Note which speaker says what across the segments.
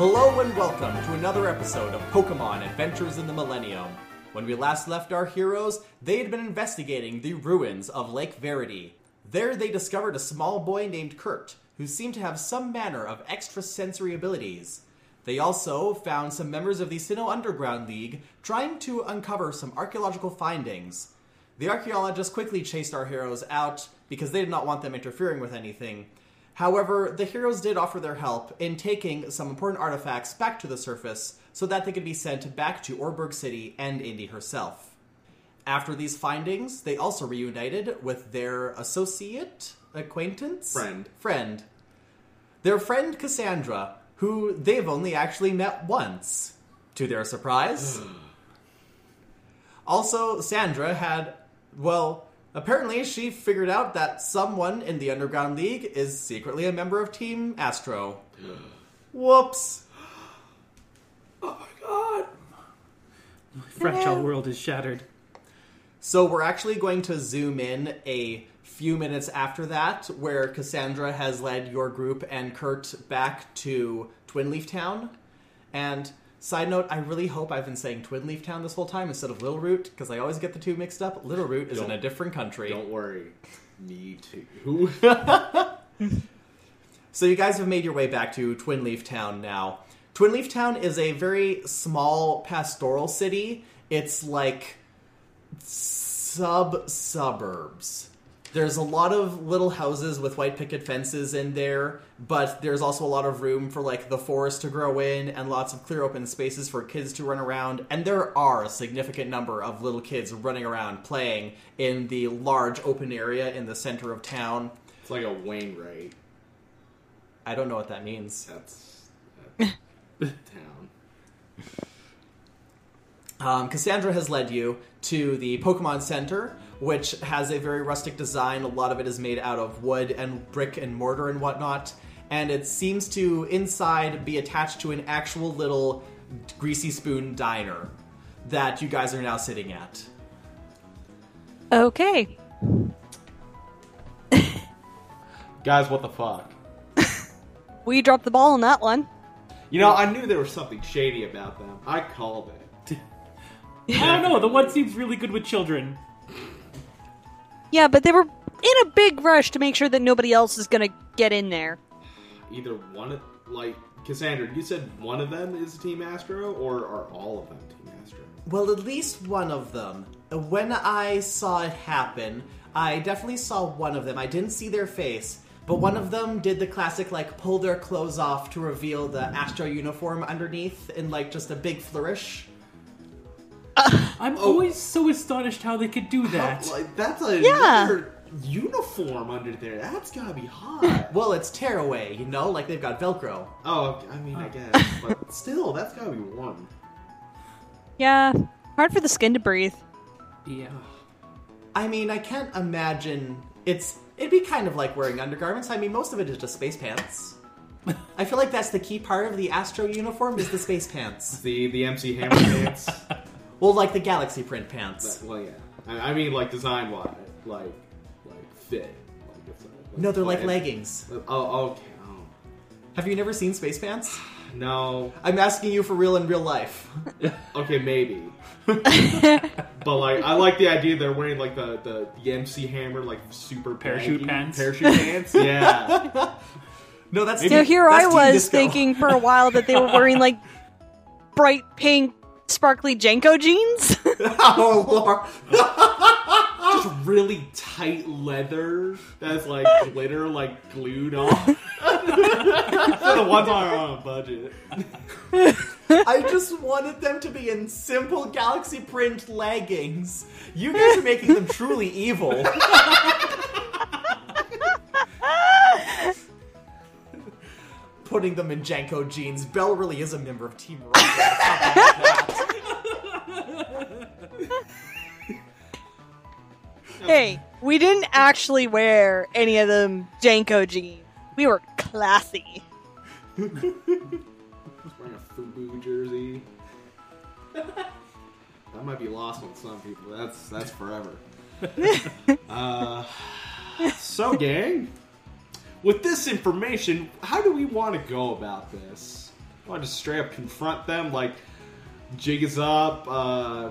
Speaker 1: Hello and welcome to another episode of Pokemon Adventures in the Millennium. When we last left our heroes, they had been investigating the ruins of Lake Verity. There they discovered a small boy named Kurt, who seemed to have some manner of extrasensory abilities. They also found some members of the Sinnoh Underground League trying to uncover some archaeological findings. The archaeologists quickly chased our heroes out because they did not want them interfering with anything. However, the heroes did offer their help in taking some important artifacts back to the surface so that they could be sent back to Oreburgh City and Indy herself. After these findings, they also reunited with their associate, acquaintance,
Speaker 2: Friend.
Speaker 1: friend, their friend Cassandra, who they've only actually met once, to their surprise. also, Sandra had, well, apparently she figured out that someone in the Underground League is secretly a member of Team Astro. Whoops.
Speaker 2: Oh my god!
Speaker 3: My fragile world is shattered.
Speaker 1: So we're actually going to zoom in a few minutes after that, where Cassandra has led your group and Kurt back to Twinleaf Town. And side note, I really hope I've been saying Twinleaf Town this whole time instead of Littleroot, because I always get the two mixed up. Littleroot is in
Speaker 2: Don't-
Speaker 1: a different country.
Speaker 2: Don't worry. Me too.
Speaker 1: So you guys have made your way back to Twinleaf Town now. Twinleaf Town is a very small pastoral city. It's like sub suburbs. There's a lot of little houses with white picket fences in there, but there's also a lot of room for like the forest to grow in and lots of clear open spaces for kids to run around. And there are a significant number of little kids running around playing in the large open area in the center of town.
Speaker 2: it's like a Wainwright.
Speaker 1: I don't know what that means.
Speaker 2: That's, that's town.
Speaker 1: Um, Cassandra has led you to the Pokemon Center, which has a very rustic design. A lot of it is made out of wood and brick and mortar and whatnot. And it seems to, inside, be attached to an actual little greasy spoon diner that you guys are now sitting at.
Speaker 4: Okay.
Speaker 2: Guys, what the fuck?
Speaker 4: We dropped the ball on that one.
Speaker 2: You know, I knew there was something shady about them. I called it.
Speaker 3: I don't know. The one seems really good with children.
Speaker 4: Yeah, but they were in a big rush to make sure that nobody else is gonna get in there.
Speaker 2: Either one of, like, Cassandra, you said one of them is Team Astro, or are all of them Team Astro?
Speaker 1: Well, at least one of them. When I saw it happen, I definitely saw one of them. I didn't see their face, but one of them did the classic, like, pull their clothes off to reveal the Astro uniform underneath in, like, just a big flourish.
Speaker 3: I'm oh. always so astonished how they could do that.
Speaker 2: Like, that's a
Speaker 4: Yeah.
Speaker 2: another uniform under there. That's gotta be hot.
Speaker 1: Well, it's tearaway, you know? Like, they've got Velcro.
Speaker 2: oh, I mean, I guess. But still, that's gotta be warm.
Speaker 4: Yeah, hard for the skin to breathe.
Speaker 3: Yeah.
Speaker 1: I mean, I can't imagine. It's. It'd be kind of like wearing undergarments. I mean, most of it is just space pants. I feel like that's the key part of the Astro uniform is the space pants.
Speaker 2: The the MC Hammer pants.
Speaker 1: Well, like the galaxy print pants.
Speaker 2: Well, yeah. I, I mean, like design wise, like like fit. Like, it's, uh,
Speaker 1: No, they're like
Speaker 2: fit.
Speaker 1: leggings.
Speaker 2: Oh, okay. Oh.
Speaker 1: Have you never seen space pants?
Speaker 2: No.
Speaker 1: I'm asking you for real in real life.
Speaker 2: Okay, maybe. but like, I like the idea they're wearing like the the, the MC Hammer like super
Speaker 3: Parachute
Speaker 2: baggy
Speaker 3: pants?
Speaker 2: Parachute pants. Yeah.
Speaker 1: No, that's
Speaker 4: So here I
Speaker 1: that's Team
Speaker 4: was
Speaker 1: Disco.
Speaker 4: thinking for a while that they were wearing like bright pink, sparkly JNCO jeans.
Speaker 1: oh lord.
Speaker 2: Just really tight leather that's like glitter like glued on. the ones are on a budget.
Speaker 1: I just wanted them to be in simple galaxy print leggings. You guys are making them truly evil. Putting them in JNCO jeans. Belle really is a member of Team Rocket.
Speaker 4: Hey, we didn't actually wear any of them JNCO jeans. We were classy.
Speaker 2: Wearing a FUBU jersey. That might be lost on some people. That's that's forever. uh, so, gang, with this information, how do we want to go about this? want to straight up confront them like Jig is up, uh,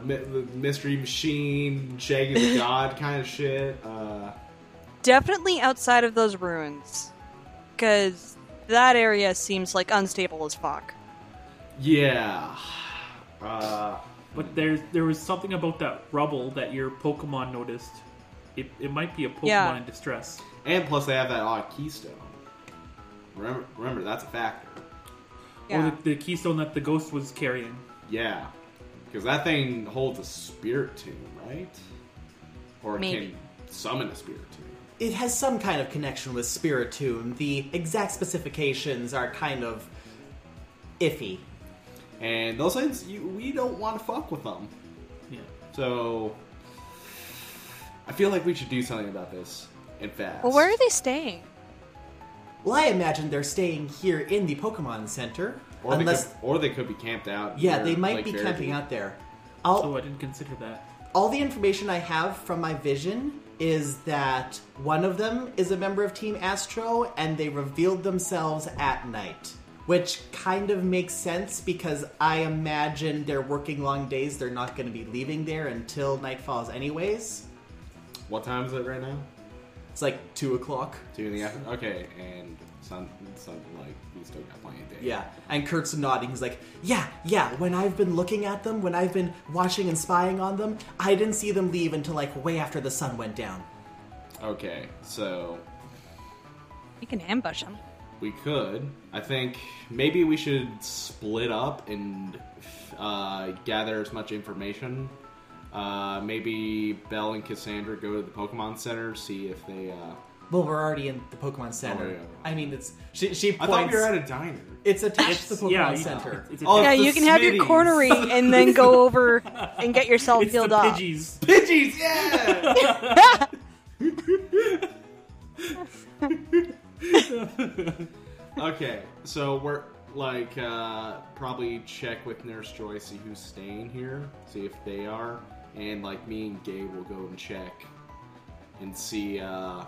Speaker 2: Mystery Machine, Shaggy the God kind of shit. Uh,
Speaker 4: Definitely outside of those ruins. Because that area seems like unstable as fuck.
Speaker 2: yeah. Uh,
Speaker 3: But there, there was something about that rubble that your Pokemon noticed. It, it might be a Pokemon
Speaker 4: Yeah.
Speaker 3: in distress.
Speaker 2: and plus they have that odd keystone. Remember, remember that's a factor.
Speaker 4: Yeah.
Speaker 3: Or the, the keystone that the ghost was carrying.
Speaker 2: Yeah, because that thing holds a Spiritomb, right? Or it
Speaker 4: Maybe.
Speaker 2: can summon a Spiritomb.
Speaker 1: It has some kind of connection with Spiritomb. The exact specifications are kind of iffy.
Speaker 2: And those things, you, we don't want to fuck with them.
Speaker 3: Yeah.
Speaker 2: So, I feel like we should do something about this and fast.
Speaker 4: Well, where are they staying?
Speaker 1: Well, I imagine they're staying here in the Pokemon Center.
Speaker 2: Or,
Speaker 1: unless,
Speaker 2: they could, or they could be camped out.
Speaker 1: yeah,
Speaker 2: near
Speaker 1: they might
Speaker 2: Lake
Speaker 1: be
Speaker 2: Verity.
Speaker 1: camping out there. I'll,
Speaker 3: Oh, I didn't consider that.
Speaker 1: all the information I have from my vision is that one of them is a member of Team Astro and they revealed themselves at night. Which kind of makes sense because I imagine they're working long days. They're not going to be leaving there until night falls, anyways.
Speaker 2: What time is it right now?
Speaker 1: It's like 2 o'clock.
Speaker 2: Two in the afternoon. Okay, and sun, sun, like we still got plenty of day.
Speaker 1: Yeah, and Kurt's nodding. He's like, "Yeah, yeah. When I've been looking at them, when I've been watching and spying on them, I didn't see them leave until like way after the sun went down."
Speaker 2: Okay, so
Speaker 4: we can ambush them.
Speaker 2: we could. I think maybe we should split up and uh, gather as much information. Uh, maybe Belle and Cassandra go to the Pokemon Center, see if they. Uh,
Speaker 1: Well, we're already in the Pokemon Center.
Speaker 2: Oh, yeah.
Speaker 1: I mean, it's she. she
Speaker 2: I
Speaker 1: points,
Speaker 2: thought we were at a diner.
Speaker 1: It's attached to the Pokemon
Speaker 3: yeah, you-
Speaker 1: Center.
Speaker 3: It's, it's,
Speaker 2: Oh,
Speaker 4: yeah, you can have your
Speaker 2: Smitties.
Speaker 4: cornery and then go over and get yourself
Speaker 3: it's
Speaker 4: healed
Speaker 3: the
Speaker 4: up.
Speaker 3: Pidgeys.
Speaker 2: Pidgeys, yeah. okay, so we're like uh, probably check with Nurse Joy, see who's staying here, see if they are, and like me and Gabe will go and check and see uh,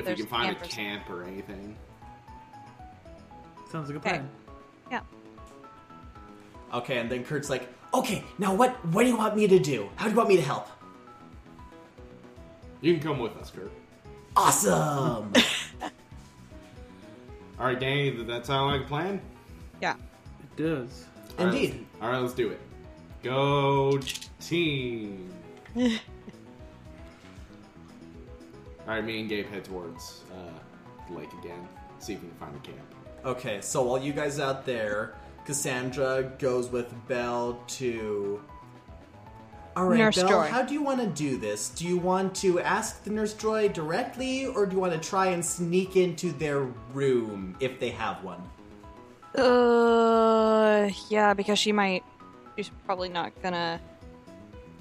Speaker 2: if
Speaker 4: There's
Speaker 2: we can find
Speaker 4: campers.
Speaker 2: a camp or anything.
Speaker 3: Sounds like a
Speaker 4: Okay.
Speaker 3: plan.
Speaker 4: Yeah.
Speaker 1: Okay, and then Kurt's like, "Okay, now what? What do you want me to do? How do you want me to help?"
Speaker 2: You can come with us, Kurt.
Speaker 1: Awesome.
Speaker 2: All right, Danny, does that sound like a plan?
Speaker 4: Yeah.
Speaker 3: It does.
Speaker 2: All right,
Speaker 1: Indeed.
Speaker 2: let's- all right, let's do it. Go team. all right, me and Gabe head towards uh, the lake again. See if we can find a camp.
Speaker 1: Okay, so while you guys out there, Cassandra goes with Belle to. All right,
Speaker 4: Nurse
Speaker 1: Belle,
Speaker 4: Joy.
Speaker 1: how do you want to do this? Do you want to ask the Nurse Joy directly, or do you want to try and sneak into their room if they have one?
Speaker 4: Uh, yeah, because she might. She's probably not gonna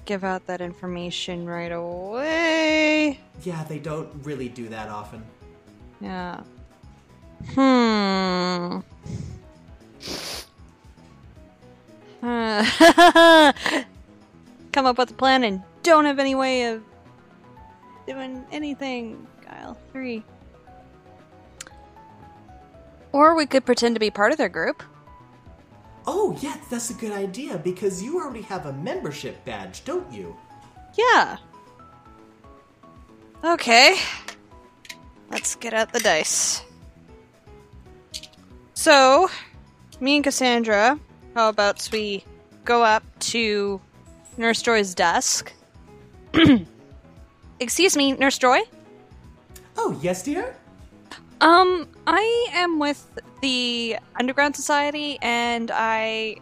Speaker 4: give out that information right away.
Speaker 1: Yeah, they don't really do that often.
Speaker 4: Yeah. Hmm. Uh, Come up with a plan and don't have any way of doing anything. Guile three. Or we could pretend to be part of their group.
Speaker 1: Oh, yeah, that's a good idea because you already have a membership badge, don't you?
Speaker 4: Yeah. Okay. Let's get out the dice. So, me and Cassandra, how about we go up to Nurse Joy's desk? Excuse me, Nurse Joy?
Speaker 1: Oh, yes, dear?
Speaker 4: Um, I am with the Underground Society, and I,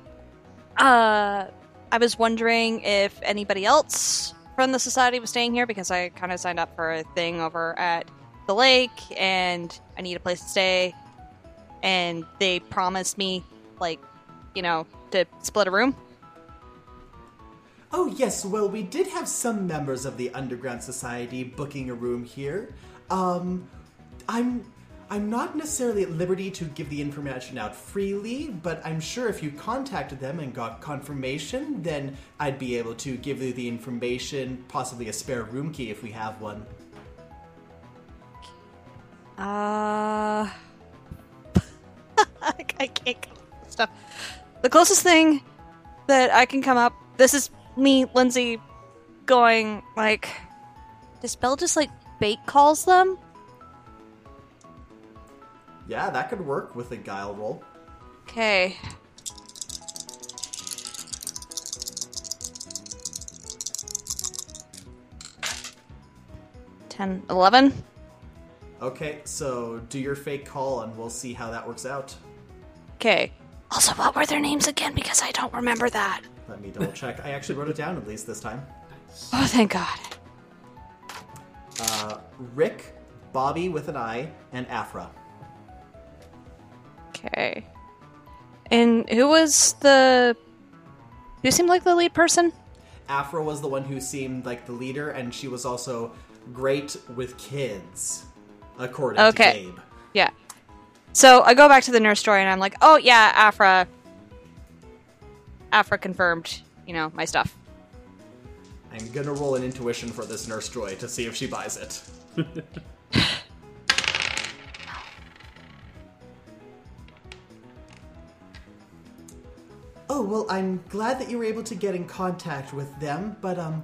Speaker 4: uh, I was wondering if anybody else from the society was staying here because I kind of signed up for a thing over at the lake, and I need a place to stay, and they promised me, like, you know, to split a room.
Speaker 1: Oh, yes, well, we did have some members of the Underground Society booking a room here. Um, I'm. I'm not necessarily at liberty to give the information out freely, but I'm sure if you contacted them and got confirmation, then I'd be able to give you the information, possibly a spare room key if we have one.
Speaker 4: Uh, I can't. stuff. The closest thing that I can come up. This is me, Lindsay, going like. Does Belle just like bait calls them?
Speaker 1: Yeah, that could work with a guile roll.
Speaker 4: Okay. Ten, eleven.
Speaker 1: Okay, so do your fake call and we'll see how that works out.
Speaker 4: Okay. Also, what were their names again? Because I don't remember that.
Speaker 1: Let me double check. I actually wrote it down at least this time.
Speaker 4: Oh, thank God.
Speaker 1: Uh, Rick, Bobby with an I, and Afra.
Speaker 4: Okay. And who was the? Who seemed like the lead person?
Speaker 1: Afra was the one who seemed like the leader, and she was also great with kids, according
Speaker 4: Okay.
Speaker 1: to Gabe. Okay.
Speaker 4: Yeah. So I go back to the nurse story and I'm like, oh yeah, Afra. Afra confirmed, you know, my stuff.
Speaker 1: I'm gonna roll an intuition for this nurse joy to see if she buys it. oh well, I'm glad that you were able to get in contact with them, but um,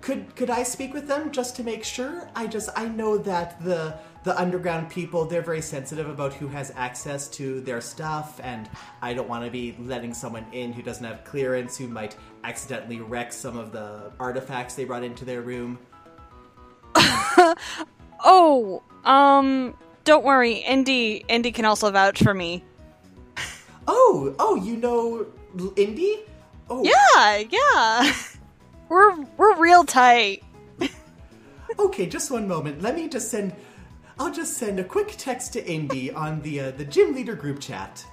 Speaker 1: could could I speak with them just to make sure? I just I know that the the underground people they're very sensitive about who has access to their stuff, and I don't want to be letting someone in who doesn't have clearance who might accidentally wreck some of the artifacts they brought into their room.
Speaker 4: Oh, um, don't worry, Indy. Indy can also vouch for me.
Speaker 1: Oh, oh, you know Indy? Oh,
Speaker 4: Yeah, yeah. We're we're real tight.
Speaker 1: Okay, just one moment. Let me just send. I'll just send a quick text to Indy on the uh, the gym leader group chat.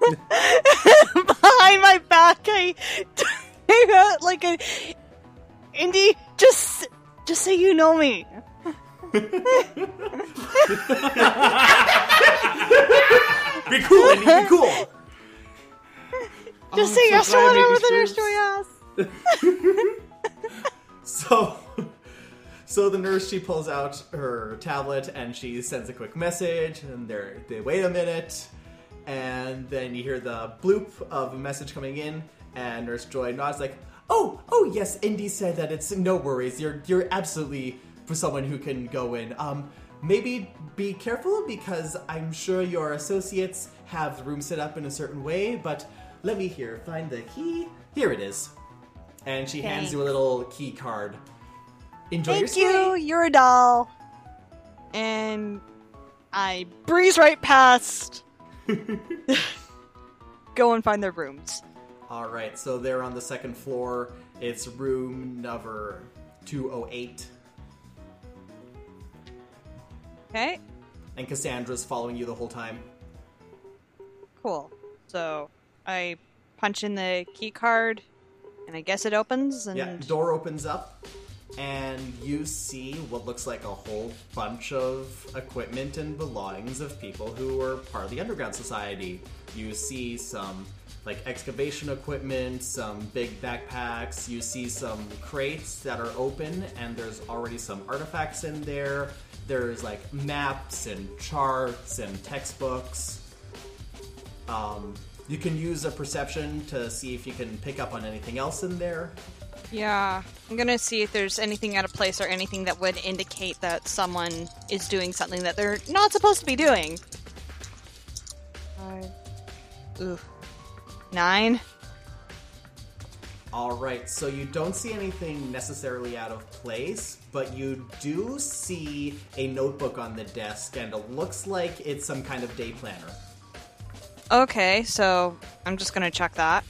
Speaker 4: Behind my back, I, I like a Indy. Just just say you know me.
Speaker 1: Be cool, Indy. Be cool.
Speaker 4: Just
Speaker 2: Oh,
Speaker 4: say
Speaker 2: I'm
Speaker 4: yes
Speaker 2: so
Speaker 4: to
Speaker 2: glad
Speaker 4: whatever the nurse joy asks.
Speaker 1: So, so the nurse she pulls out her tablet and she sends a quick message, and they they wait a minute, and then you hear the bloop of a message coming in, and Nurse Joy nods like, "Oh, oh yes, Indy said that it's no worries. You're you're absolutely for someone who can go in. Um, maybe be careful because I'm sure your associates have the room set up in a certain way, but." Let me here find the key. Here it is. And she hands you a little key card. Enjoy.
Speaker 4: Thank
Speaker 1: your
Speaker 4: you. You're a doll. And I breeze right past. Go and find their rooms.
Speaker 1: All right, so they're on the second floor. It's room number 208.
Speaker 4: Okay.
Speaker 1: And Cassandra's following you the whole time.
Speaker 4: Cool. So I punch in the key card, and I guess it opens. And
Speaker 1: Yeah, door opens up, and you see what looks like a whole bunch of equipment and belongings of people who are part of the Underground Society. You see some like excavation equipment, some big backpacks. You see some crates that are open, and there's already some artifacts in there. There's like maps and charts and textbooks. Um, you can use a perception to see if you can pick up on anything else in there.
Speaker 4: yeah, I'm gonna see if there's anything out of place or anything that would indicate that someone is doing something that they're not supposed to be doing. Five. Ooh. Nine.
Speaker 1: All right, so you don't see anything necessarily out of place, but you do see a notebook on the desk, and it looks like it's some kind of day planner.
Speaker 4: Okay, so I'm just gonna check that.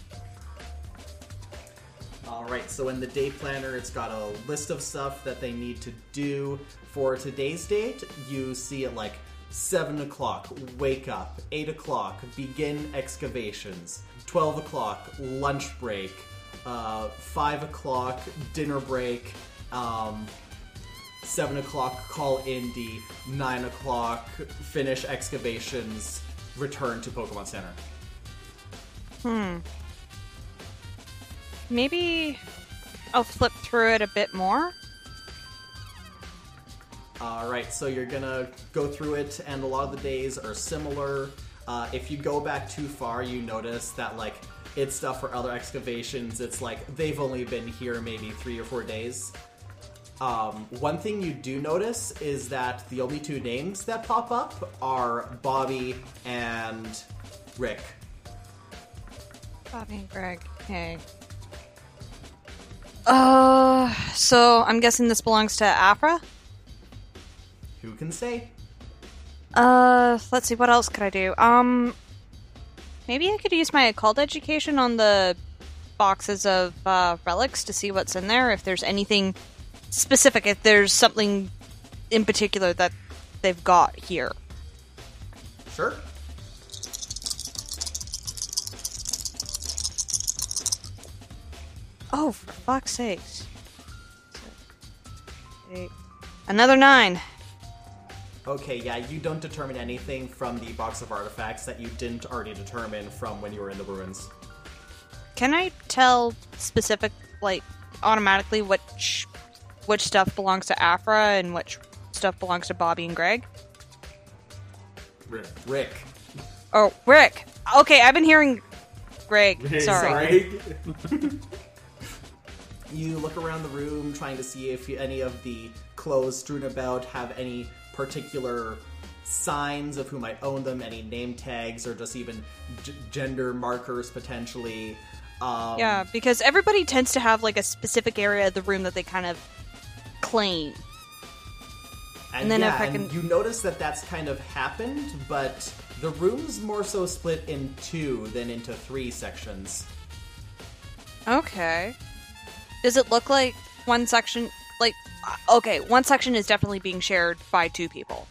Speaker 1: All right, so in the day planner, it's got a list of stuff that they need to do for today's date. You see it like 7 o'clock, wake up, 8 o'clock, begin excavations, 12 o'clock, lunch break, uh, 5 o'clock, dinner break, um, 7 o'clock, call Indy, 9 o'clock, finish excavations, return to Pokemon Center. Hmm.
Speaker 4: Maybe I'll flip through it a bit more.
Speaker 1: All right, so you're gonna go through it, and a lot of the days are similar. Uh, if you go back too far, you notice that like it's stuff for other excavations. It's like they've only been here maybe three or four days. Um, one thing you do notice is that the only two names that pop up are Bobby and Rick.
Speaker 4: Bobby and Greg. Okay. Uh, so I'm guessing this belongs to Afra.
Speaker 1: Who can say?
Speaker 4: Uh, let's see. What else could I do? Um, maybe I could use my occult education on the boxes of uh, relics to see what's in there. If there's anything specific, if there's something in particular that they've got here.
Speaker 1: Sure.
Speaker 4: Oh, for fuck's sakes! Eight. Another nine.
Speaker 1: Okay, yeah, you don't determine anything from the box of artifacts that you didn't already determine from when you were in the ruins.
Speaker 4: Can I tell specific, like, automatically which which stuff belongs to Afra and which stuff belongs to Bobby and Greg?
Speaker 2: Rick.
Speaker 1: Rick.
Speaker 4: Oh, Rick. Okay, I've been hearing Greg. Sorry.
Speaker 1: You look around the room trying to see if any of the clothes strewn about have any particular signs of who might own them, any name tags, or just even g- gender markers potentially. Um,
Speaker 4: Yeah, because everybody tends to have like a specific area of the room that they kind of claim.
Speaker 1: And,
Speaker 4: And then
Speaker 1: yeah,
Speaker 4: if I can-
Speaker 1: you notice that that's kind of happened, but the room's more so split in two than into three sections.
Speaker 4: Okay. Does it look like one section like uh, okay, one section is definitely being shared by two people.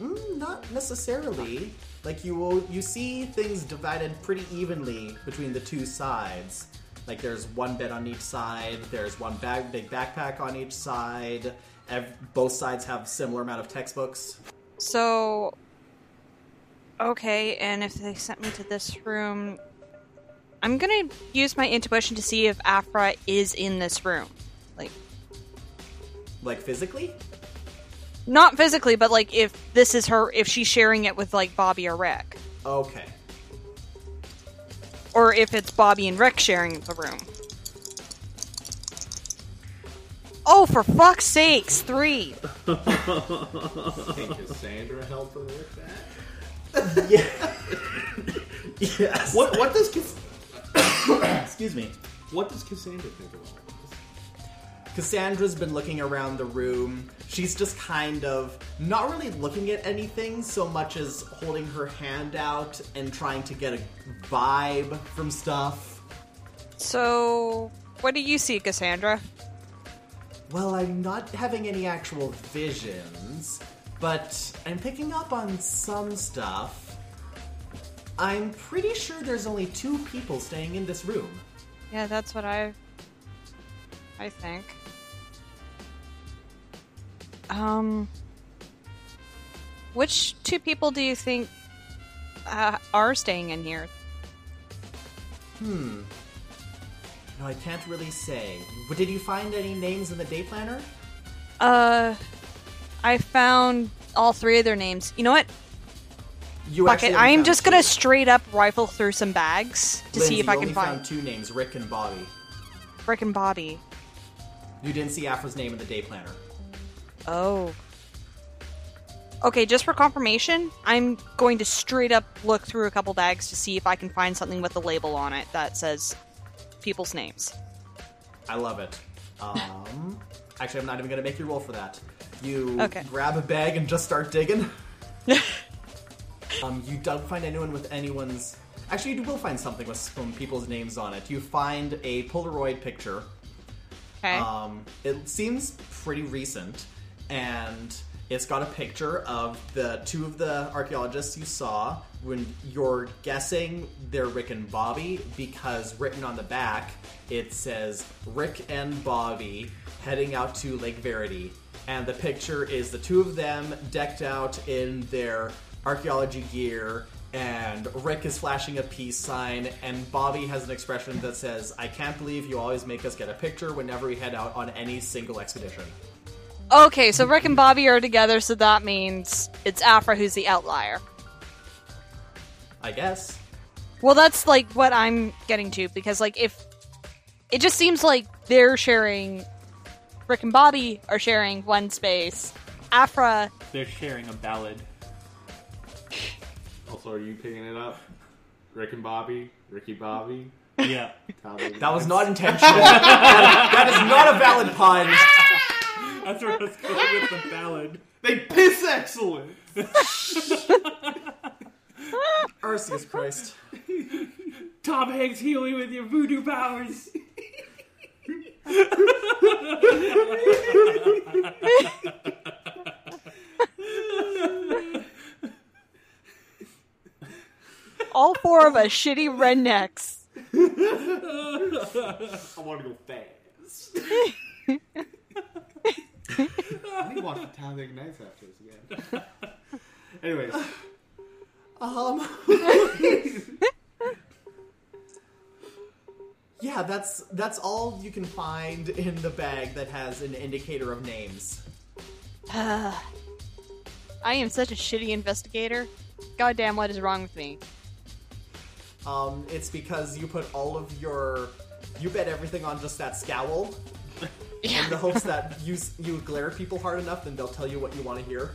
Speaker 1: Mm, not necessarily. Like you will, you see things divided pretty evenly between the two sides. Like there's one bed on each side. There's one bag, big backpack on each side. Ev- both sides have similar amount of textbooks.
Speaker 4: So okay, and if they sent me to this room I'm to use my intuition to see if Afra is in this room. Like
Speaker 1: Like physically,
Speaker 4: not physically, but like if this is her if she's sharing it with like Bobby or Rick.
Speaker 1: okay.
Speaker 4: Or if it's Bobby and Rick sharing the room. Oh, for fuck's sakes, three.
Speaker 2: Can Cassandra help her with that?
Speaker 1: Yeah. yes.
Speaker 2: What what does Cass-
Speaker 1: Excuse me.
Speaker 2: what does Cassandra think of all this?
Speaker 1: Cassandra's been looking around the room. She's just kind of not really looking at anything so much as holding her hand out and trying to get a vibe from stuff.
Speaker 4: So, what do you see, Cassandra?
Speaker 1: Well, I'm not having any actual visions, but I'm picking up on some stuff. I'm pretty sure there's only two people staying in this room.
Speaker 4: Yeah, that's what I I think. Um which two people do you think uh, are staying in here?
Speaker 1: Hmm. No, I can't really say. But did you find any names in the day planner?
Speaker 4: Uh I found all three of their names. You know what?
Speaker 1: You
Speaker 4: Fuck it. I am just
Speaker 1: two.
Speaker 4: gonna straight up rifle through some bags to
Speaker 1: Lindsay,
Speaker 4: see if I
Speaker 1: you
Speaker 4: can
Speaker 1: only
Speaker 4: find
Speaker 1: found two names, Rick and Bobby.
Speaker 4: Rick and Bobby.
Speaker 1: You didn't see Afra's name in the day planner.
Speaker 4: Oh. Okay, just for confirmation, I'm going to straight up look through a couple bags to see if I can find something with a label on it that says people's names.
Speaker 1: I love it. Um, actually, I'm not even going to make you roll for that. You
Speaker 4: Okay.
Speaker 1: grab a bag and just start digging. um, you don't find anyone with anyone's. Actually, you will find something with some people's names on it. You find a Polaroid picture.
Speaker 4: Okay.
Speaker 1: Um, it seems pretty recent, and it's got a picture of the two of the archaeologists you saw. When you're guessing they're Rick and Bobby, because written on the back it says Rick and Bobby heading out to Lake Verity, and the picture is the two of them decked out in their archaeology gear and Rick is flashing a peace sign, and Bobby has an expression that says, I can't believe you always make us get a picture whenever we head out on any single expedition.
Speaker 4: Okay, so Rick and Bobby are together, so that means it's Afra who's the outlier.
Speaker 1: I guess.
Speaker 4: Well, that's like what I'm getting to because like if it just seems like they're sharing Rick and Bobby are sharing one space. Afra
Speaker 3: They're sharing a ballad.
Speaker 2: Also, are you picking it up? Rick and Bobby, Ricky Bobby.
Speaker 3: Yeah.
Speaker 2: Talladega
Speaker 1: That was
Speaker 2: Nights?
Speaker 1: not intentional. that, that is not a valid pun.
Speaker 3: That's where I was going with the ballad.
Speaker 2: They piss excellent.
Speaker 1: Arceus Christ.
Speaker 3: Tom Hanks, heal me with your voodoo powers.
Speaker 4: all four of us shitty rednecks.
Speaker 2: I want to go fast. I need to watch the Talladega Nights after this again. Anyways,
Speaker 1: Um. yeah, that's that's all you can find in the bag that has an indicator of names.
Speaker 4: I am such a shitty investigator. Goddamn, what is wrong with me?
Speaker 1: Um, it's because you put all of your you bet everything on just that scowl in the hopes that you you glare at people hard enough, then they'll tell you what you want to hear.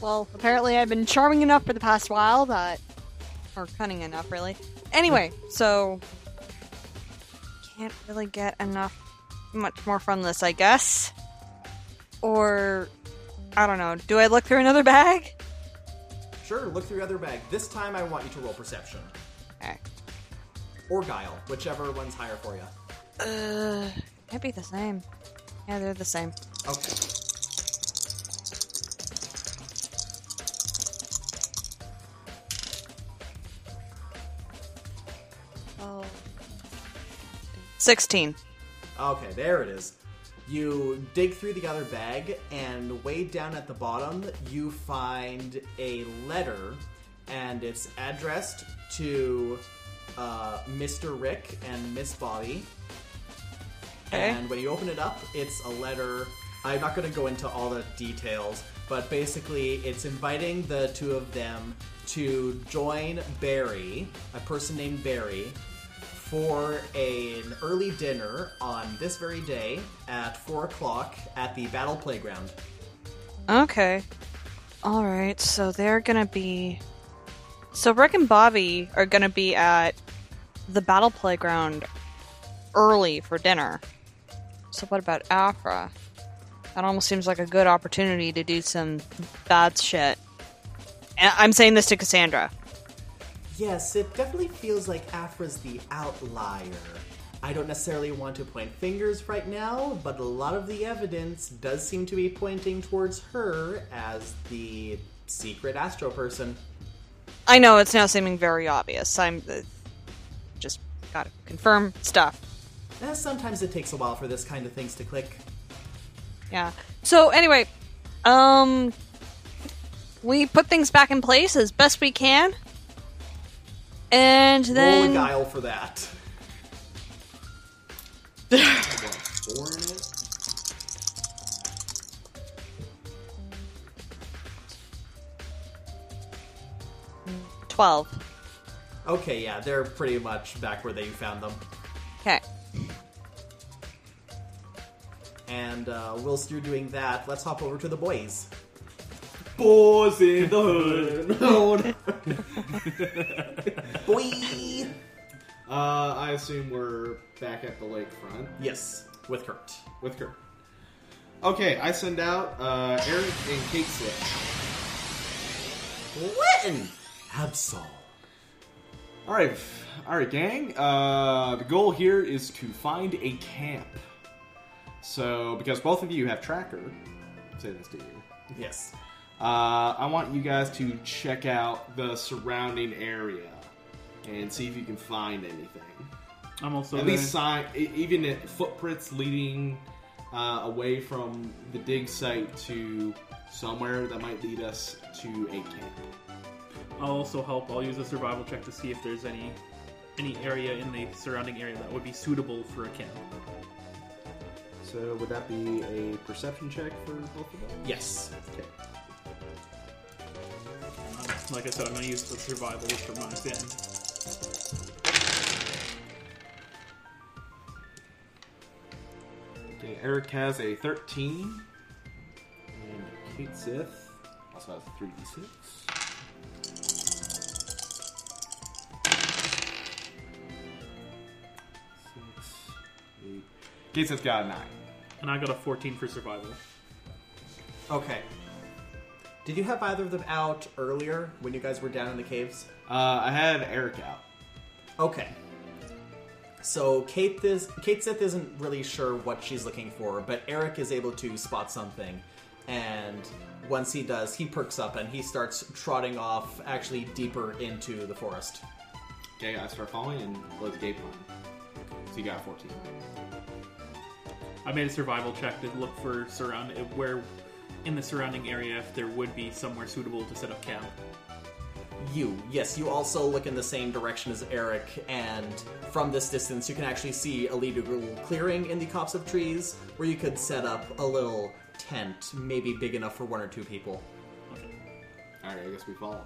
Speaker 4: Well, apparently I've been charming enough for the past while that. Or cunning enough, really. Anyway, so. Can't really get enough. Much more from this, I guess. Or. I don't know. Do I look through another bag?
Speaker 1: Sure, look through your other bag. This time, I want you to roll perception
Speaker 4: Okay.
Speaker 1: or guile, whichever one's higher for you.
Speaker 4: Uh. Can't be the same. Yeah, they're the same.
Speaker 1: Okay.
Speaker 4: Oh. 16.
Speaker 1: Okay, there it is. You dig through the other bag, and way down at the bottom, you find a letter, and it's addressed to uh, Mr. Rick and Miss Bobby.
Speaker 4: Okay.
Speaker 1: And when you open it up, it's a letter. I'm not going to go into all the details, but basically, it's inviting the two of them to join Barry, a person named Barry, for an early dinner on this very day at 4 o'clock at the Battle Playground.
Speaker 4: Okay. Alright, so they're gonna be. So Rick and Bobby are gonna be at the battle playground early for dinner. So what about Afra? That almost seems like a good opportunity to do some bad shit. And I'm saying this to Cassandra.
Speaker 1: Yes, it definitely feels like Afra's the outlier. I don't necessarily want to point fingers right now, but a lot of the evidence does seem to be pointing towards her as the secret Astro person.
Speaker 4: I know it's now seeming very obvious. I'm uh, just gotta confirm stuff.
Speaker 1: Eh, sometimes it takes a while for this kind of things to click.
Speaker 4: Yeah. So anyway, um we put things back in place as best we can. And then
Speaker 1: Roll a guile for that.
Speaker 2: what, four in it?
Speaker 4: 12.
Speaker 1: Okay, yeah, they're pretty much back where they found them. Uh, whilst you're doing that, let's hop over to the boys.
Speaker 2: Boys in the hood.
Speaker 1: Boy!
Speaker 2: uh, I assume we're back at the lakefront
Speaker 1: Yes, with Kurt.
Speaker 2: with Kurt. Okay, I send out uh, Eric and Kate Slick.
Speaker 1: Litten! Absol.
Speaker 2: All right, all right, gang. Uh, the goal here is to find a camp. So, because both of you have tracker, I'm this to you.
Speaker 1: Yes.
Speaker 2: Uh, I want you guys to check out the surrounding area and see if you can find anything.
Speaker 3: I'm also
Speaker 2: At least sign, even at footprints leading uh, away from the dig site to somewhere that might lead us to a camp.
Speaker 3: I'll also help. I'll use a survival check to see if there's any any area in the surrounding area that would be suitable for a camp.
Speaker 2: So, would that be a perception check for both of them?
Speaker 1: Yes.
Speaker 2: Okay.
Speaker 3: Like I said, I'm gonna use the survival for my end.
Speaker 2: Okay, Eric has a 13. And Kate Sith also has a 3d6. Six, eight. Kate Sith got a 9.
Speaker 3: And I got a 14 for survival.
Speaker 1: Okay. Did you have either of them out earlier when you guys were down in the caves?
Speaker 2: Uh, I had Eric out.
Speaker 1: Okay. So Kate is Kate Sith isn't really sure what she's looking for, but Eric is able to spot something, and once he does, he perks up and he starts trotting off actually deeper into the forest.
Speaker 2: Okay, I start following and let's gate plan. So you got 14.
Speaker 3: I made a survival check to look for surround where in the surrounding area if there would be somewhere suitable to set up camp.
Speaker 1: You, yes, you also look in the same direction as Eric, and from this distance, you can actually see a little clearing in the copse of trees where you could set up a little tent, maybe big enough for one or two people.
Speaker 2: Alright, I guess we follow.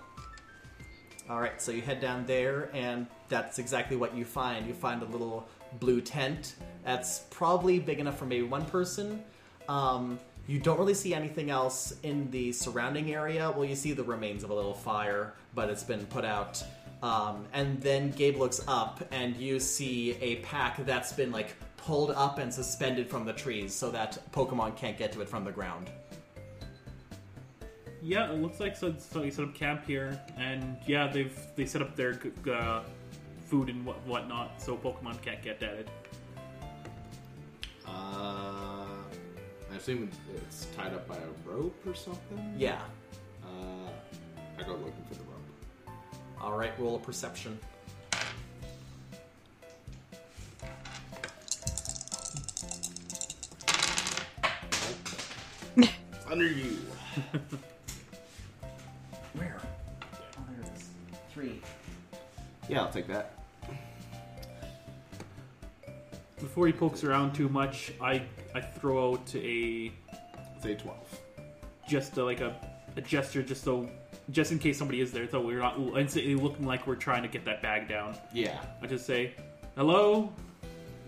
Speaker 1: All right, so you head down there, and that's exactly what you find. You find a little blue tent that's probably big enough for maybe one person. Um, you don't really see anything else in the surrounding area. Well, you see the remains of a little fire, but it's been put out. Um, and then Gabe looks up, and you see a pack that's been like pulled up and suspended from the trees so that Pokemon can't get to it from the ground.
Speaker 3: Yeah, it looks like so, so you set up camp here, and yeah, they've they set up their uh, food and what whatnot, so Pokemon can't get at it.
Speaker 2: Uh, I assume it's tied up by a rope or something?
Speaker 1: Yeah.
Speaker 2: Uh, I go looking for the rope.
Speaker 1: All right, roll a perception.
Speaker 2: Under you.
Speaker 1: Where? Oh, there it is. Three.
Speaker 2: Yeah, I'll take that.
Speaker 3: Before he pokes around too much, I I throw out a
Speaker 2: Say 12.
Speaker 3: just a, like a, a gesture, just so just in case somebody is there, so we're not instantly looking like we're trying to get that bag down.
Speaker 2: Yeah.
Speaker 3: I just say, "Hello,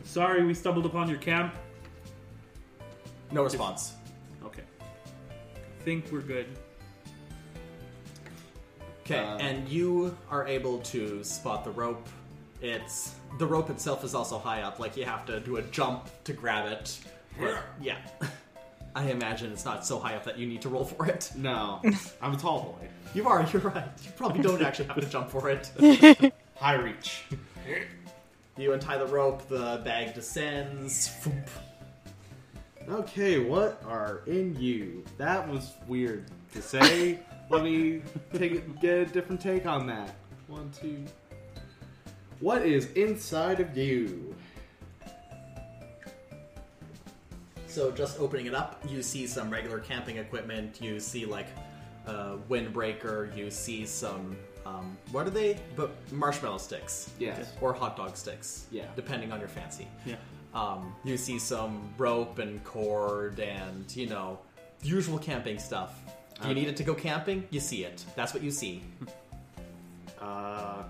Speaker 3: sorry, we stumbled upon your camp."
Speaker 1: No response.
Speaker 3: Okay, think we're good.
Speaker 1: Okay,
Speaker 2: Uh,
Speaker 1: and you are able to spot the rope. It's the rope itself is also high up, like you have to do a jump to grab it. But, yeah. I imagine it's not so high up that you need to roll for it.
Speaker 2: No, I'm a tall boy.
Speaker 1: You are, you're right. You probably don't actually have to jump for it.
Speaker 2: High reach.
Speaker 1: You untie the rope, the bag descends. Foomp.
Speaker 2: Okay, what are in you? That was weird to say. Let me take get a different take on that. One, two. What is inside of you?
Speaker 1: So just opening it up, you see some regular camping equipment. You see like a windbreaker. You see some um, what are they? But marshmallow sticks.
Speaker 2: Yes.
Speaker 1: Or hot dog sticks.
Speaker 2: Yeah.
Speaker 1: Depending on your fancy.
Speaker 3: Yeah.
Speaker 1: Um, you see some rope and cord and you know usual camping stuff. Do you
Speaker 2: Okay.
Speaker 1: need it to go camping? You see it. That's what you see.
Speaker 2: Uh,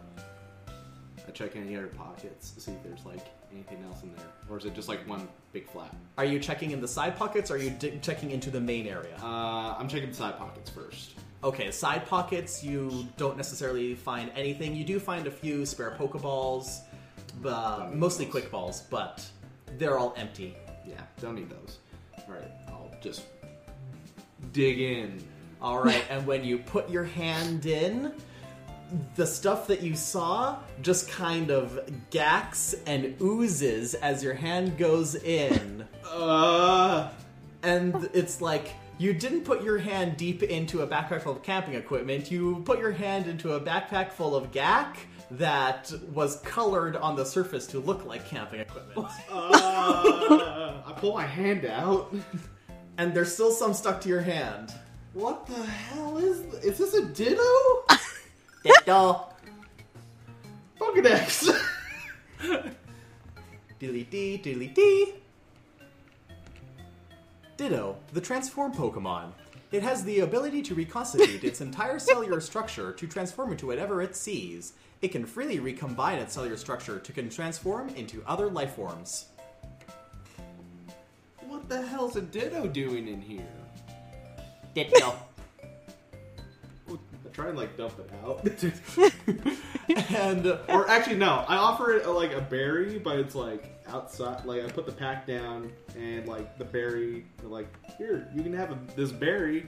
Speaker 2: I check any other pockets to see if there's like anything else in there, or is it just like one big flap?
Speaker 1: Are you checking in the side pockets? or Are you di- checking into the main area?
Speaker 2: Uh, I'm checking the side pockets first.
Speaker 1: Okay, side pockets, you don't necessarily find anything. You do find a few spare Pokeballs, mostly
Speaker 2: those.
Speaker 1: quick balls, but they're all empty.
Speaker 2: Yeah, don't need those. All right, I'll just dig in.
Speaker 1: All right, and when you put your hand in, the stuff that you saw just kind of gacks and oozes as your hand goes in.
Speaker 2: Uh,
Speaker 1: and it's like you didn't put your hand deep into a backpack full of camping equipment. You put your hand into a backpack full of gack that was colored on the surface to look like camping equipment.
Speaker 2: uh, I pull my hand out.
Speaker 1: and there's still some stuck to your hand.
Speaker 2: What the hell is? Th- is this a Ditto?
Speaker 1: Ditto.
Speaker 2: Pokedex.
Speaker 1: Diddly dee, dee. Ditto, the transform Pokemon. It has the ability to reconstitute its entire cellular structure to transform into whatever it sees. It can freely recombine its cellular structure to can transform into other life forms.
Speaker 2: What the hell's a ditto doing in here?
Speaker 1: Ditto.
Speaker 2: Try and like dump it out.
Speaker 1: and uh,
Speaker 2: or actually, no. I offer it uh, like a berry, but it's like outside. Like I put the pack down and like the berry. Like here, you can have a, this berry.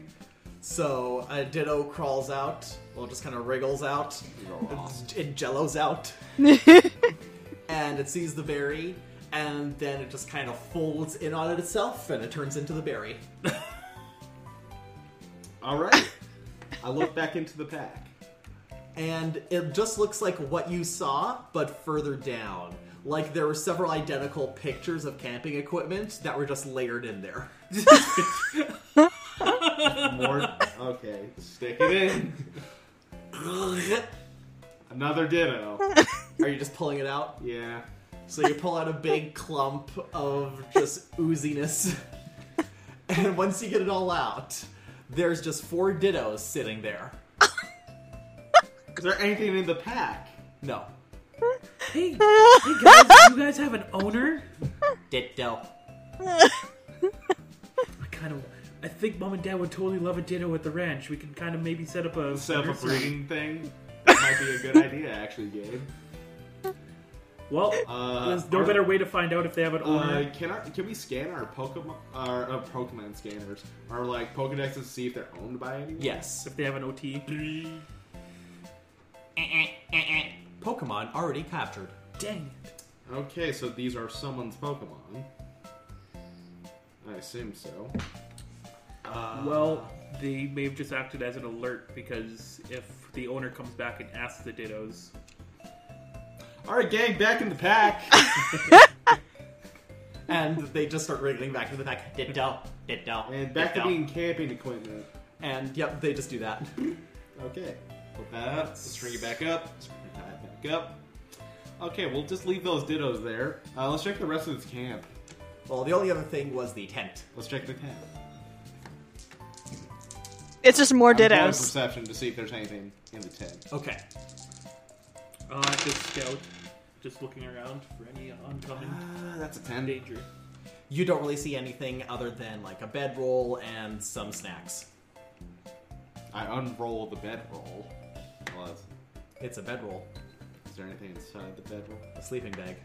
Speaker 1: so a ditto crawls out, well, just kind of wriggles out, it, it jellos out, and it sees the berry, and then it just kind of folds in on it itself, and it turns into the berry.
Speaker 2: All right. I look back into the pack.
Speaker 1: and it just looks like what you saw, but further down. Like there were several identical pictures of camping equipment that were just layered in there.
Speaker 2: More. Okay, stick it in. Another ditto.
Speaker 1: Are you just pulling it out?
Speaker 2: Yeah.
Speaker 1: So you pull out a big clump of just ooziness. And once you get it all out, there's just four dittos sitting there.
Speaker 2: Is there anything in the pack?
Speaker 1: No.
Speaker 3: Hey, hey guys, do you guys have an owner?
Speaker 1: Ditto.
Speaker 3: I kind of, I think mom and dad would totally love a ditto at the ranch. We can kind of maybe set up a
Speaker 2: set up a breeding thing. That might be a good idea, actually, Gabe.
Speaker 3: Well,
Speaker 2: Uh,
Speaker 3: there's no
Speaker 2: are-
Speaker 3: better way to find out if they have an owner.
Speaker 2: Uh, can our, can we scan our Pokemon our uh, Pokemon scanners or like Pokedexes to see if they're owned by anyone?
Speaker 1: Yes.
Speaker 3: if they have an OT.
Speaker 1: Pokemon already captured.
Speaker 3: Dang it.
Speaker 2: Okay, so these are someone's Pokemon. I assume so.
Speaker 1: Uh,
Speaker 3: Well, they may have just acted as an alert because if the owner comes back and asks the dittos,
Speaker 2: All right, gang, back in the pack.
Speaker 1: and they just start wriggling back into the pack. Ditto. Ditto.
Speaker 2: and back to
Speaker 1: ditto.
Speaker 2: being camping equipment.
Speaker 1: And yep, they just do that.
Speaker 2: Okay, put that up. Let's bring it back up. Let's bring that back up. Okay, we'll just leave those dittos there. Uh, let's check the rest of this camp.
Speaker 1: Well, the only other thing was the tent.
Speaker 2: Let's check the tent.
Speaker 4: It's just more
Speaker 2: I'm rolling
Speaker 4: dittos.
Speaker 2: perception to see if there's anything in the tent.
Speaker 1: Okay.
Speaker 3: I'll have to scout, just looking around for any oncoming
Speaker 2: Uh, that's a ten.
Speaker 3: danger.
Speaker 1: You don't really see anything other than like a bedroll and some snacks.
Speaker 2: I unroll the bedroll. Well, that's,
Speaker 1: It's a bedroll,
Speaker 2: is there anything inside the bedroll?
Speaker 1: a sleeping bag.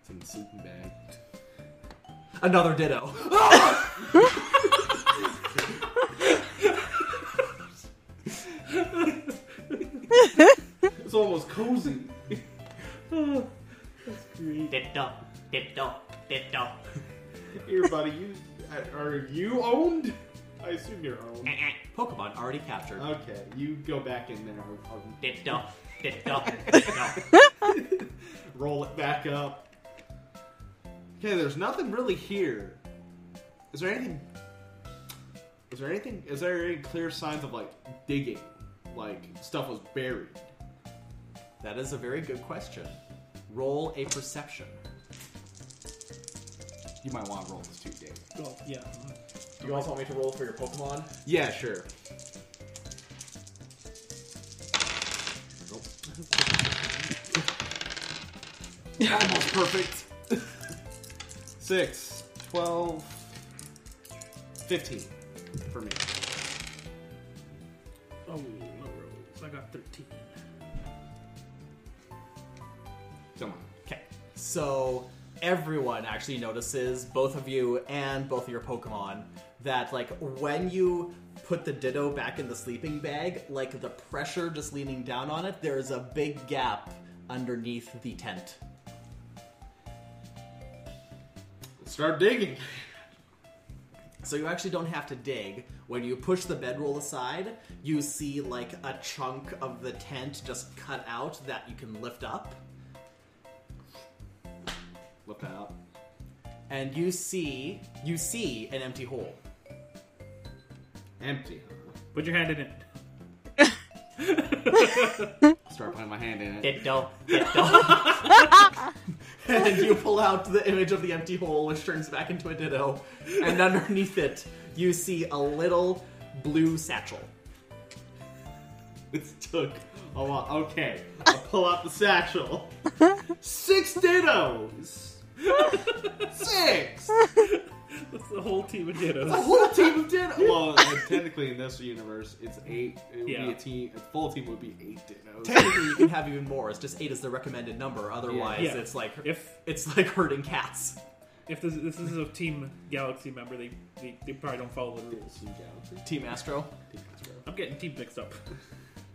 Speaker 2: It's in the sleeping bag.
Speaker 1: Another ditto.
Speaker 2: It's almost cozy.
Speaker 1: Ditto. Ditto. Ditto.
Speaker 2: Here, buddy, you uh, are you owned? I assume you're owned. Eh, eh.
Speaker 1: Pokemon already captured.
Speaker 2: Okay, you go back in there.
Speaker 1: Ditto. Ditto. Ditto.
Speaker 2: roll it back up. Okay, there's nothing really here. Is there anything? Is there anything? Is there any clear signs of like digging? Like stuff was buried.
Speaker 1: That is a very good question. Roll a perception.
Speaker 2: You might want to roll this too, Dave.
Speaker 3: Oh, yeah.
Speaker 1: Do you also want me to roll for your Pokemon?
Speaker 2: Yeah, sure. Almost perfect. Six, twelve, fifteen for me.
Speaker 1: So everyone actually notices, both of you and both of your Pokemon, that like when you put the Ditto back in the sleeping bag, like the pressure just leaning down on it, there's a big gap underneath the tent.
Speaker 2: Start digging.
Speaker 1: So you actually don't have to dig. When you push the bedroll aside, you see like a chunk of the tent just cut out that you can lift up.
Speaker 2: Look out.
Speaker 1: And you see you see an empty hole.
Speaker 2: Empty. huh?
Speaker 3: Put your hand in it.
Speaker 2: Start putting my hand in it.
Speaker 1: Ditto, ditto. and you pull out the image of the empty hole, which turns back into a ditto. And underneath it, you see a little blue satchel.
Speaker 2: This took a lot. Okay, I pull out the satchel. Six dittos. Six.
Speaker 3: That's the whole team of dittos.
Speaker 2: A whole team of dittos. Well, like, technically in this universe, it's eight. It would
Speaker 3: Yeah.
Speaker 2: be a team. A full team would be eight dittos.
Speaker 1: Technically, you can have even more. It's just eight is the recommended number. Otherwise,
Speaker 3: Yeah.
Speaker 1: it's like
Speaker 3: If
Speaker 1: it's like herding cats.
Speaker 3: if this, this is a Team Galaxy member, they, they, they probably don't follow the rules.
Speaker 2: Team Galaxy.
Speaker 1: Team Astro.
Speaker 2: Team Astro.
Speaker 3: I'm getting team mixed up.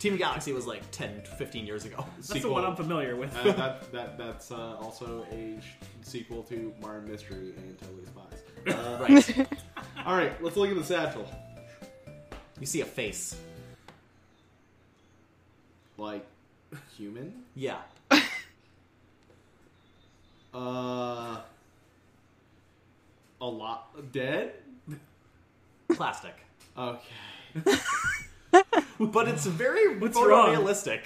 Speaker 1: Team Galaxy was like 10, 15 years ago.
Speaker 3: That's the one I'm familiar with.
Speaker 2: Uh, that, that that's uh, also a sh- sequel to Martin Mystery and Totally Spies. Uh,
Speaker 1: Right.
Speaker 2: All right, let's look at the satchel.
Speaker 1: you see a face.
Speaker 2: Like human.
Speaker 1: Yeah.
Speaker 2: Uh, a lot dead.
Speaker 1: Plastic.
Speaker 2: Okay.
Speaker 1: But it's very
Speaker 3: What's
Speaker 1: photorealistic.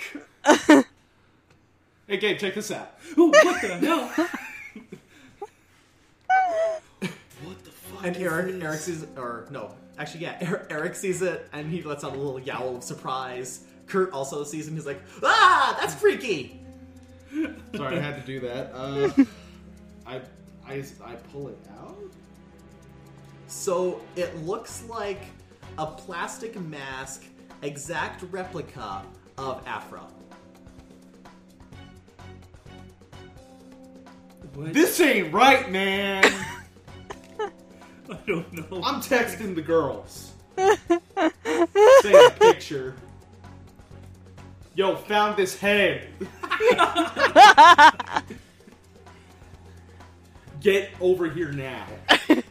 Speaker 2: Hey, Gabe, check this out.
Speaker 3: Ooh, what the hell?
Speaker 2: What the fuck?
Speaker 1: And Eric,
Speaker 2: this?
Speaker 1: Eric sees, or no, actually, yeah, Er- Eric sees it and he lets out a little yowl of surprise. Kurt also sees it and he's like, ah, that's freaky!
Speaker 2: Sorry, I had to do that. Uh, I, I, I pull it out.
Speaker 1: So it looks like a plastic mask, exact replica of Afra.
Speaker 3: What?
Speaker 2: This ain't right, man.
Speaker 3: I don't know.
Speaker 2: I'm texting the girls. Say a picture. Yo, found this head. Get over here now.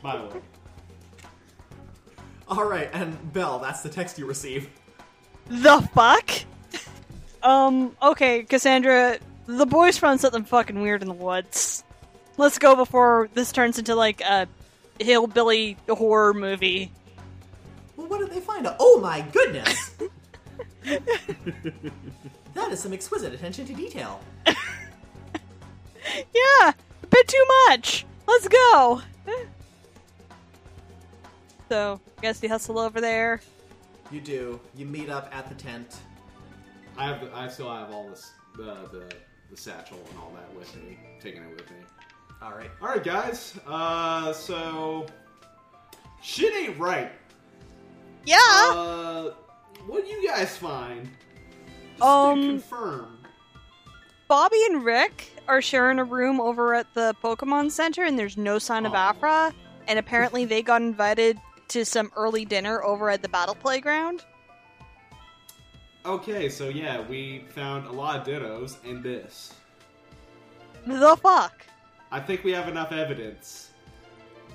Speaker 2: By the way.
Speaker 1: Alright, and Belle, that's the text you receive.
Speaker 4: The fuck? Um, okay, Cassandra, the boys found something fucking weird in the woods. Let's go before this turns into like a hillbilly horror movie.
Speaker 1: Well, what did they find? Oh my goodness! that is some exquisite attention to detail.
Speaker 4: Yeah, a bit too much. Let's go. So, I guess you hustle over there.
Speaker 1: You do. You meet up at the tent.
Speaker 2: I have I still have all this the the, the satchel and all that with me. Taking it with me.
Speaker 1: Alright.
Speaker 2: Alright guys. Uh so shit ain't right.
Speaker 4: Yeah.
Speaker 2: Uh what do you guys find? Just
Speaker 4: Um,
Speaker 2: to confirm.
Speaker 4: Bobby and Rick are sharing a room over at the Pokemon Center, and there's no sign of
Speaker 2: Aw.
Speaker 4: Afra. And apparently, they got invited to some early dinner over at the Battle Playground.
Speaker 2: Okay, so yeah, we found a lot of dittos and this.
Speaker 4: The fuck?
Speaker 2: I think we have enough evidence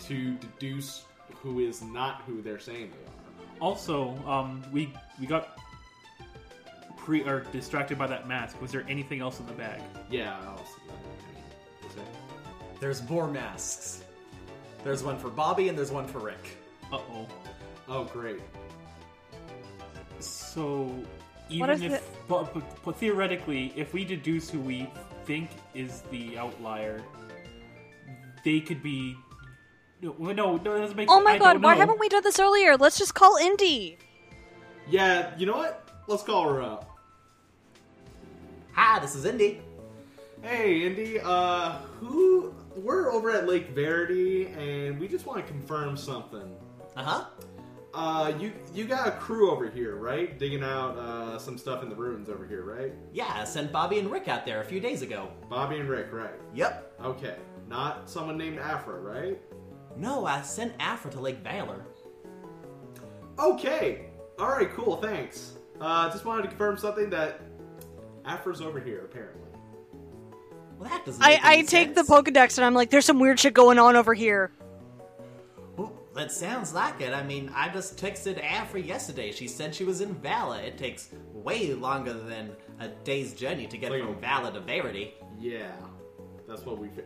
Speaker 2: to deduce who is not who they're saying they are.
Speaker 3: Also, um, we we got pre or distracted by that mask. Was there anything else in the bag?
Speaker 2: Yeah, I'll see that. Is it-
Speaker 1: There's more masks. There's one for Bobby and there's one for Rick.
Speaker 3: Uh oh.
Speaker 2: Oh, great.
Speaker 3: So even
Speaker 4: is
Speaker 3: if,
Speaker 4: it?
Speaker 3: but, but, but theoretically, if we deduce who we think is the outlier, they could be. No, no, no, that doesn't make. Sense.
Speaker 4: Oh my
Speaker 3: I
Speaker 4: god, why haven't we done this earlier? Let's just call Indy.
Speaker 2: Yeah, you know what? Let's call her up.
Speaker 1: Hi, this is Indy.
Speaker 2: Hey, Indy. Uh, who? We're over at Lake Verity, and we just want to confirm something.
Speaker 1: Uh huh.
Speaker 2: Uh, you you got a crew over here, right? Digging out uh, some stuff in the ruins over here, right?
Speaker 1: Yeah, I sent Bobby and Rick out there a few days ago.
Speaker 2: Bobby and Rick, right?
Speaker 1: Yep.
Speaker 2: Okay, not someone named Afra, right?
Speaker 1: No, I sent Afra to Lake Valor.
Speaker 2: Okay. All right. Cool. Thanks. Uh, just wanted to confirm something that Afra's over here, apparently.
Speaker 1: Well, that doesn't.
Speaker 4: I,
Speaker 1: make
Speaker 4: I
Speaker 1: any
Speaker 4: take the
Speaker 1: sense.
Speaker 4: Pokedex and I'm like, there's some weird shit going on over here.
Speaker 1: Well, that sounds like it. I mean, I just texted Afra yesterday. She said she was in Valor. It takes way longer than a day's journey to get
Speaker 2: Like-
Speaker 1: from Valor to Verity.
Speaker 2: Yeah, that's what we. Fi-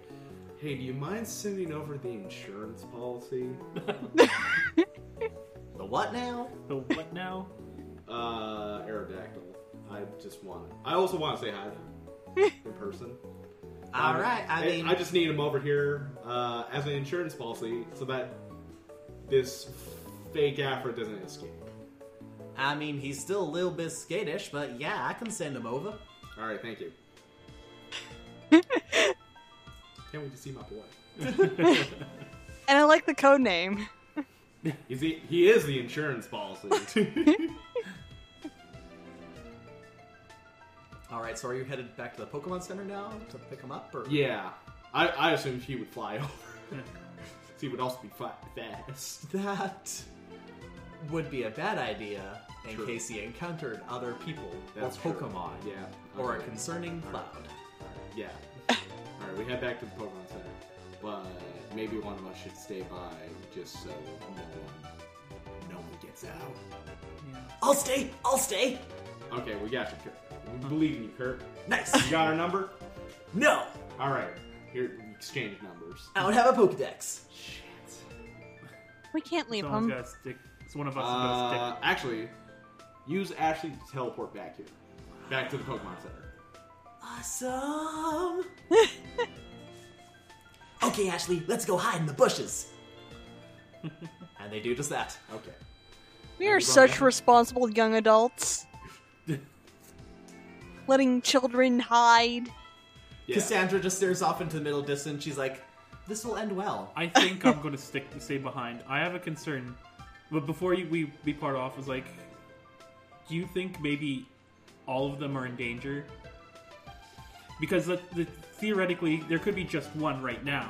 Speaker 2: hey, do you mind sending over the insurance policy?
Speaker 1: The what now?
Speaker 3: The what now?
Speaker 2: Uh, Aerodactyl. I just want. I also want to say hi to him in person.
Speaker 1: All
Speaker 2: Um,
Speaker 1: right. I mean,
Speaker 2: I just need him over here uh, as an insurance policy so that this fake Afra doesn't escape.
Speaker 1: I mean, he's still a little bit skittish, but yeah, I can send him over.
Speaker 2: All right, thank you. Can't wait to see my boy.
Speaker 4: And I like the code name.
Speaker 2: He's the, he is the insurance policy.
Speaker 1: All right, so are you headed back to the Pokemon Center now to pick him up, or
Speaker 2: yeah, I, I assumed he would fly over. He would also be fast.
Speaker 1: that would be a bad idea in
Speaker 2: True.
Speaker 1: case he encountered other people
Speaker 2: That's
Speaker 1: or
Speaker 2: true.
Speaker 1: Pokemon,
Speaker 2: Yeah.
Speaker 1: or a
Speaker 2: okay.
Speaker 1: concerning
Speaker 2: All
Speaker 1: cloud.
Speaker 2: right. Yeah. All right, we head back to the Pokemon Center, but maybe one of us should stay by just so no one, no one gets out.
Speaker 1: I'll stay. I'll stay.
Speaker 2: Okay, we got you, Kurt. We believe in you, Kurt.
Speaker 1: Nice.
Speaker 2: You got our number?
Speaker 1: no,
Speaker 2: All right. Here, exchange numbers.
Speaker 1: I don't have a Pokedex.
Speaker 2: Shit.
Speaker 4: We can't leave
Speaker 3: Someone's
Speaker 4: him.
Speaker 3: got to stick. So one of us is going to
Speaker 2: Uh,
Speaker 3: stick.
Speaker 2: actually, use Ashley to teleport back here, back to the Pokemon Center.
Speaker 1: Awesome. okay, Ashley, let's go hide in the bushes. and they do just that.
Speaker 2: Okay.
Speaker 4: We are such
Speaker 2: going?
Speaker 4: responsible young adults. Letting children hide.
Speaker 2: Yeah.
Speaker 1: Cassandra just stares off into the middle distance. She's like, "This will end well."
Speaker 3: I think I'm going to stick to stay behind. I have a concern, but before you, we we part off, is like, do you think maybe all of them are in danger? Because the, the, theoretically, there could be just one right now,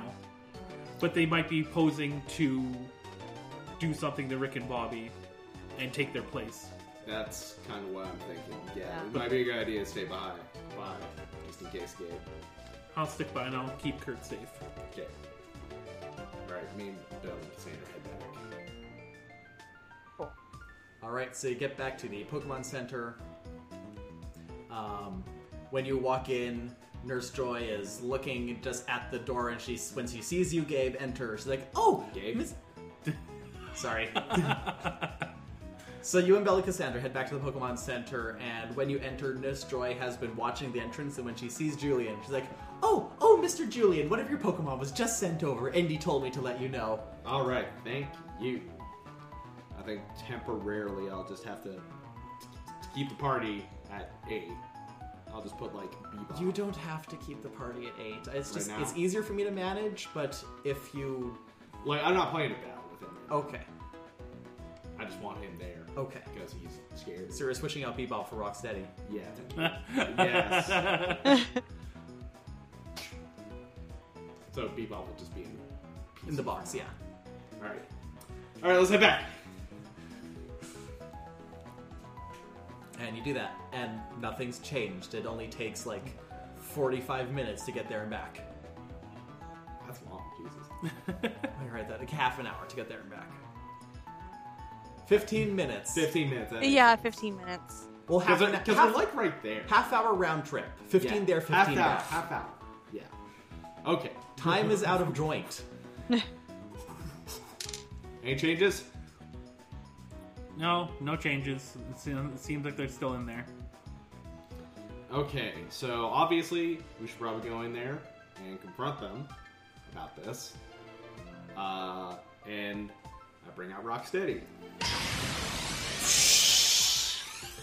Speaker 3: but they might be posing to do something to Rick and Bobby and take their place.
Speaker 2: That's kind of what I'm thinking. Yeah,
Speaker 4: Yeah.
Speaker 2: it might be a good idea to stay by, by just in case, Gabe.
Speaker 3: I'll stick by and I'll keep Kurt safe.
Speaker 2: Okay. All right, me and Bill and Cassandra head back.
Speaker 1: All right, so you get back to the Pokemon Center. Um, when you walk in, Nurse Joy is looking just at the door, and she when she sees you, Gabe enter. She's like, "Oh,
Speaker 2: Gabe?
Speaker 1: Miss." Sorry. so you and Bella Cassandra head back to the Pokemon Center, and when you enter, Nurse Joy has been watching the entrance, and when she sees Julian, she's like, "Oh, oh, Mr. Julian, one of your Pokemon was just sent over. Indy told me to let you know."
Speaker 2: All right, thank you. I think temporarily I'll just have to, keep the party at eight. I'll just put like Bebop.
Speaker 1: You don't have to keep the party at eight. It's just
Speaker 2: now?
Speaker 1: it's easier for me to manage, but if you
Speaker 2: like. I'm not playing a battle with him.
Speaker 1: okay,
Speaker 2: I just want him there
Speaker 1: okay.
Speaker 2: because he's scared.
Speaker 1: So we're switching out Bebop for Rocksteady.
Speaker 2: Yeah. yes. So Bebop will just be in
Speaker 1: In the box, yeah.
Speaker 2: All right. All right, let's head back.
Speaker 1: And you do that, and nothing's changed. It only takes like 45 minutes to get there and back.
Speaker 2: That's long, Jesus.
Speaker 1: I write that like half an hour to get there and back. 15 minutes.
Speaker 2: Fifteen minutes. that is-
Speaker 4: Yeah, 15 minutes.
Speaker 1: Well, half
Speaker 2: Because
Speaker 1: an
Speaker 2: we're,
Speaker 1: half,
Speaker 2: like right there.
Speaker 1: half hour round trip. 15
Speaker 2: Yeah.
Speaker 1: there, 15
Speaker 2: half hour.
Speaker 1: back.
Speaker 2: Half hour. Yeah. Okay.
Speaker 1: Time is out of joint.
Speaker 2: Any changes?
Speaker 3: no, no changes. It seems, it seems like they're still in there.
Speaker 2: Okay, so obviously we should probably go in there and confront them about this. Uh, and I bring out Rocksteady.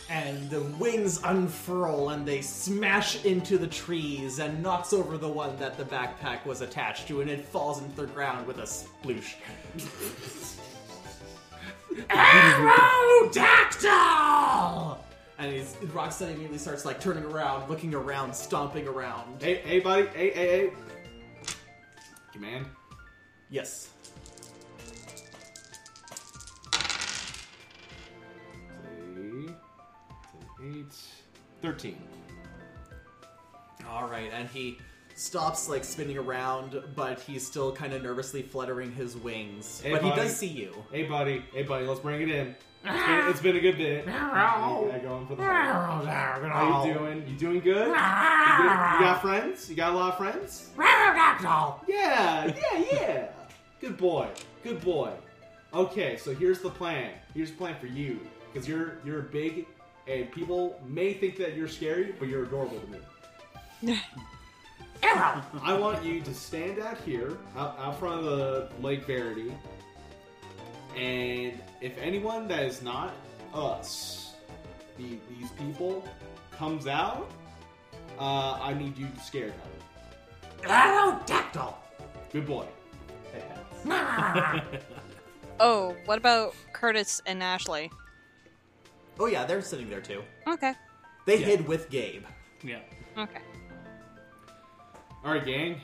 Speaker 1: And the wings unfurl and they smash into the trees and knocks over the one that the backpack was attached to, and it falls into the ground with a sploosh. Aerodactyl! And he's Rocksteady immediately starts like turning around, looking around, stomping around.
Speaker 2: Hey, hey, buddy. Hey, hey, hey. Command.
Speaker 1: Yes.
Speaker 2: 13.
Speaker 1: All right, and he stops like spinning around, but he's still kind of nervously fluttering his wings.
Speaker 2: Hey,
Speaker 1: but
Speaker 2: buddy.
Speaker 1: he does see you.
Speaker 2: Hey, buddy. Hey, buddy. Let's bring it in. It's been, it's been a good bit. For the. How you doing? You doing good? You, got, you got friends? You got a lot of friends? Yeah, yeah, yeah. Good boy. Good boy. Okay, so here's the plan. Here's the plan for you, because you're you're a big and people may think that you're scary, but you're adorable to me. I want you to stand out here, out, out front of the Lake Verity, and if anyone that is not us, the, these people, comes out, uh, I need you to scare them.
Speaker 1: Aerodactyl!
Speaker 2: Good boy.
Speaker 4: Oh, what about Curtis and Ashley?
Speaker 1: Oh yeah, they're sitting there too.
Speaker 4: Okay.
Speaker 1: They
Speaker 2: Yeah.
Speaker 1: hid with Gabe.
Speaker 3: Yeah.
Speaker 4: Okay.
Speaker 2: All right, gang.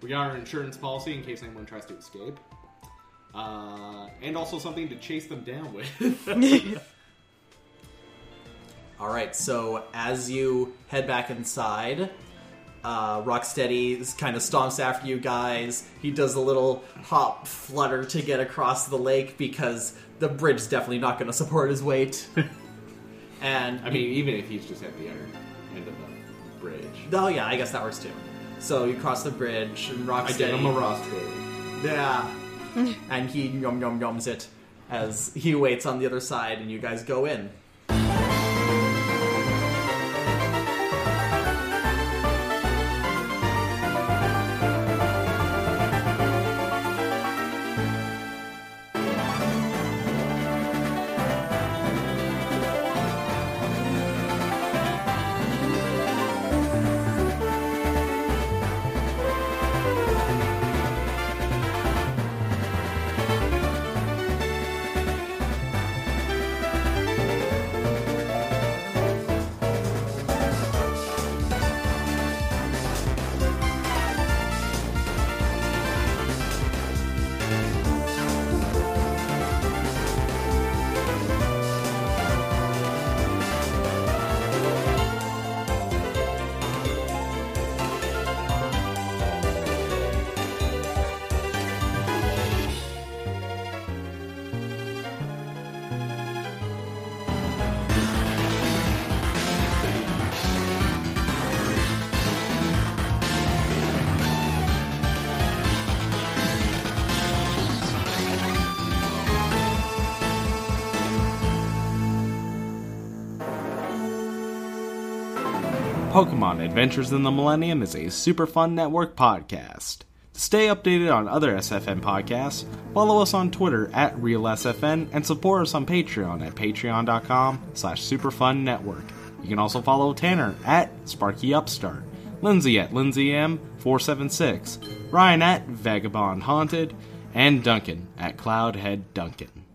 Speaker 2: We got our insurance policy in case anyone tries to escape. Uh, and also something to chase them down with.
Speaker 1: All right, so as you head back inside, uh, Rocksteady kind of stomps after you guys. He does a little hop flutter to get across the lake because the bridge's definitely not going to support his weight. and
Speaker 2: I mean, even if he's just at the other end of the bridge.
Speaker 1: oh yeah, I guess that works too. So you cross the bridge, and Rocksteady.
Speaker 2: I get him a roster.
Speaker 1: Yeah. and he yum yum yums it as he waits on the other side, and you guys go in.
Speaker 2: Pokemon Adventures in the Millennium is a Super Fun Network podcast. To stay updated on other SFN podcasts, follow us on Twitter at RealSFN and support us on Patreon at patreon.com slash superfunnetwork. You can also follow Tanner at Sparky Upstart, Lindsay at LindsayM476, Ryan at Vagabond Haunted, and Duncan at Cloudhead Duncan.